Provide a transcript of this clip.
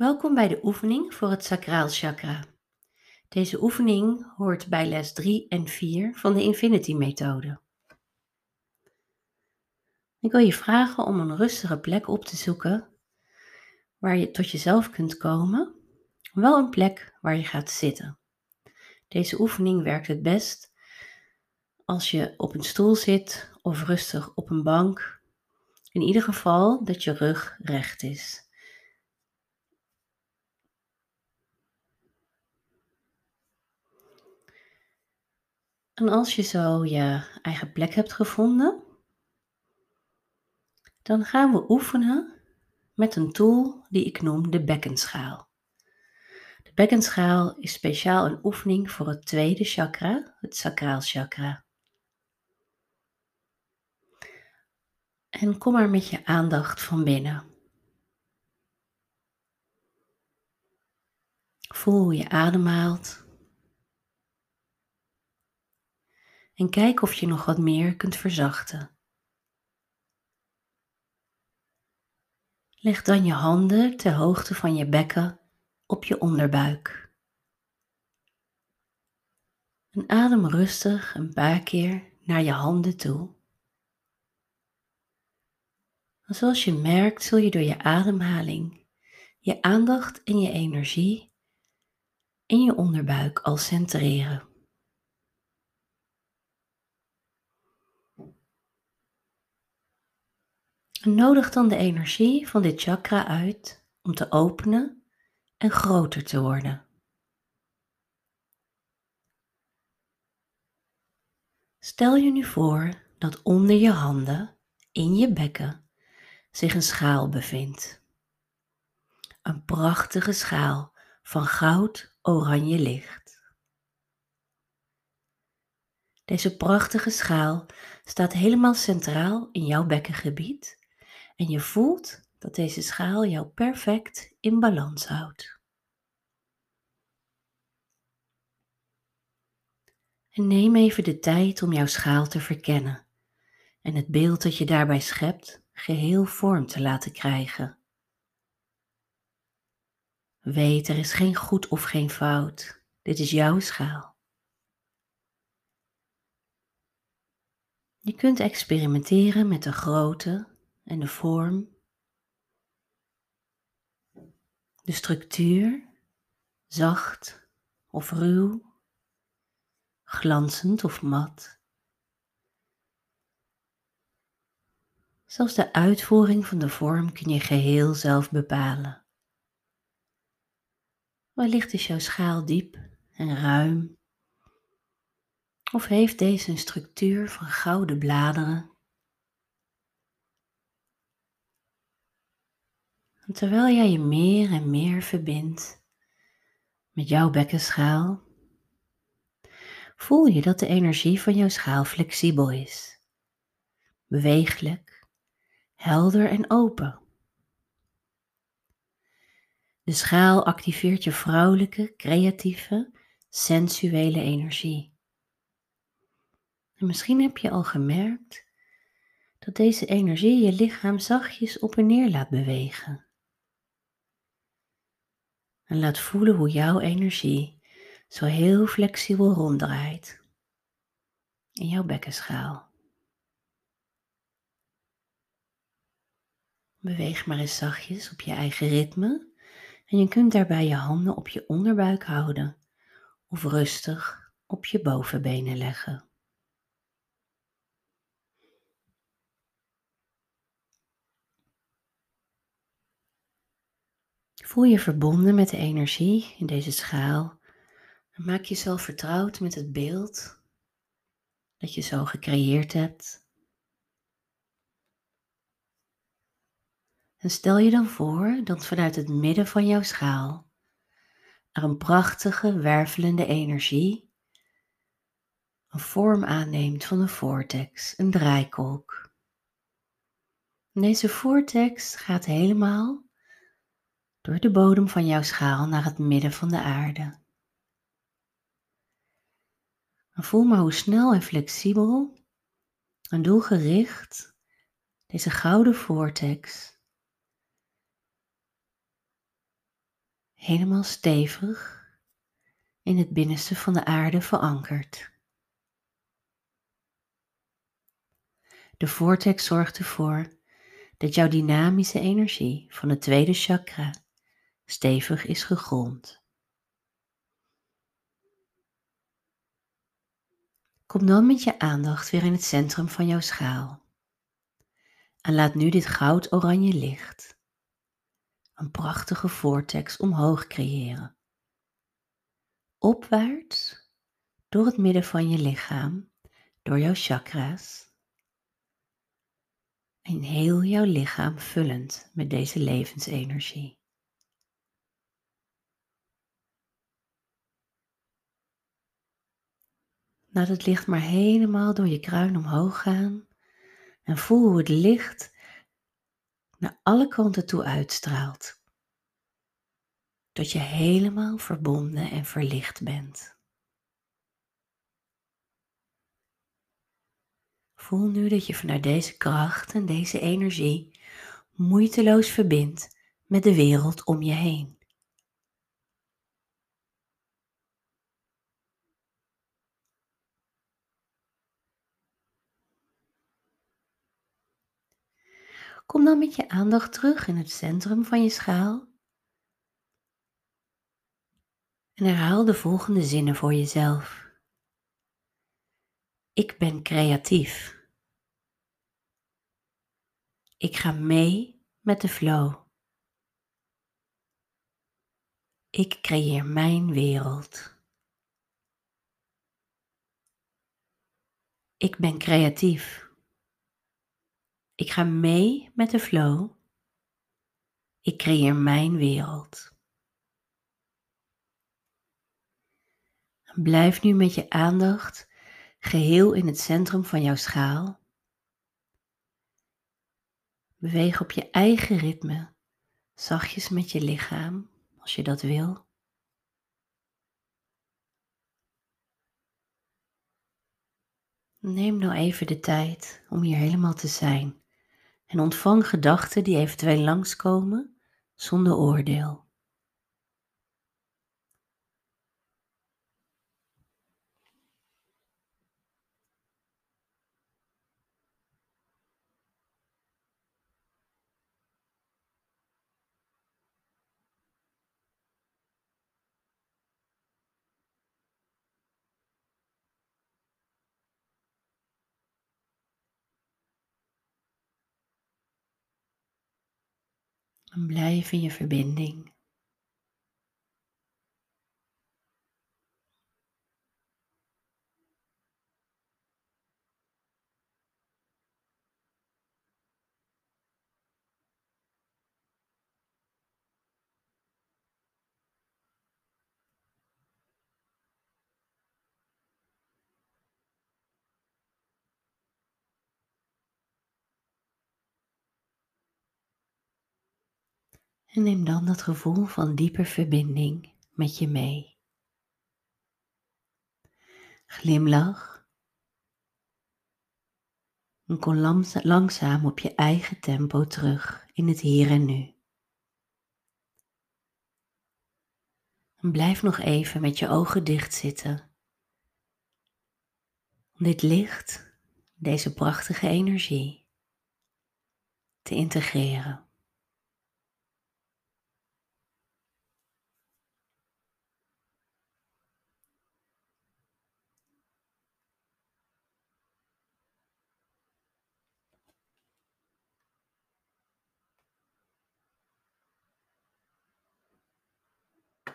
Welkom bij de oefening voor het sacraal chakra. Deze oefening hoort bij les 3 en 4 van de Infinity methode. Ik wil je vragen om een rustige plek op te zoeken waar je tot jezelf kunt komen, wel een plek waar je gaat zitten. Deze oefening werkt het best als je op een stoel zit of rustig op een bank. In ieder geval dat je rug recht is. En als je zo je eigen plek hebt gevonden, dan gaan we oefenen met een tool die ik noem de bekkenschaal. De bekkenschaal is speciaal een oefening voor het tweede chakra, het sacraal chakra. En kom maar met je aandacht van binnen. Voel hoe je ademhaalt. En kijk of je nog wat meer kunt verzachten. Leg dan je handen ter hoogte van je bekken op je onderbuik. En adem rustig een paar keer naar je handen toe. En zoals je merkt, zul je door je ademhaling je aandacht en je energie in je onderbuik al centreren. Nodig dan de energie van dit chakra uit om te openen en groter te worden. Stel je nu voor dat onder je handen, in je bekken, zich een schaal bevindt. Een prachtige schaal van goud-oranje licht. Deze prachtige schaal staat helemaal centraal in jouw bekkengebied en je voelt dat deze schaal jou perfect in balans houdt. En neem even de tijd om jouw schaal te verkennen en het beeld dat je daarbij schept geheel vorm te laten krijgen. Weet, er is geen goed of geen fout. Dit is jouw schaal. Je kunt experimenteren met de grootte en de vorm, de structuur, zacht of ruw, glanzend of mat. Zelfs de uitvoering van de vorm kun je geheel zelf bepalen. Wellicht is jouw schaal diep en ruim, of heeft deze een structuur van gouden bladeren terwijl jij je meer en meer verbindt met jouw bekkenschaal, voel je dat de energie van jouw schaal flexibel is, bewegelijk, helder en open. De schaal activeert je vrouwelijke, creatieve, sensuele energie. En misschien heb je al gemerkt dat deze energie je lichaam zachtjes op en neer laat bewegen. En laat voelen hoe jouw energie zo heel flexibel ronddraait in jouw bekkenschaal. Beweeg maar eens zachtjes op je eigen ritme en je kunt daarbij je handen op je onderbuik houden of rustig op je bovenbenen leggen. Voel je verbonden met de energie in deze schaal maak jezelf vertrouwd met het beeld dat je zo gecreëerd hebt. En stel je dan voor dat vanuit het midden van jouw schaal er een prachtige wervelende energie een vorm aanneemt van een vortex, een draaikolk. En deze vortex gaat helemaal door de bodem van jouw schaal naar het midden van de aarde. Voel maar hoe snel en flexibel en doelgericht deze gouden vortex helemaal stevig in het binnenste van de aarde verankerd. De vortex zorgt ervoor dat jouw dynamische energie van het tweede chakra stevig is gegrond. Kom dan met je aandacht weer in het centrum van jouw schaal. En laat nu dit goud-oranje licht een prachtige vortex omhoog creëren. Opwaarts door het midden van je lichaam, door jouw chakra's. En heel jouw lichaam vullend met deze levensenergie. Laat het licht maar helemaal door je kruin omhoog gaan en voel hoe het licht naar alle kanten toe uitstraalt. Tot je helemaal verbonden en verlicht bent. Voel nu dat je vanuit deze kracht en deze energie moeiteloos verbindt met de wereld om je heen. Kom dan met je aandacht terug in het centrum van je schaal. En herhaal de volgende zinnen voor jezelf. Ik ben creatief. Ik ga mee met de flow. Ik creëer mijn wereld. Ik ben creatief. Ik ga mee met de flow. Ik creëer mijn wereld. Blijf nu met je aandacht geheel in het centrum van jouw schaal. Beweeg op je eigen ritme, zachtjes met je lichaam, als je dat wil. Neem nou even de tijd om hier helemaal te zijn en ontvang gedachten die eventueel langskomen zonder oordeel. En blijf in je verbinding. En neem dan dat gevoel van diepe verbinding met je mee. Glimlach. En kom langzaam op je eigen tempo terug in het hier en nu. En blijf nog even met je ogen dicht zitten. Om dit licht, deze prachtige energie, te integreren.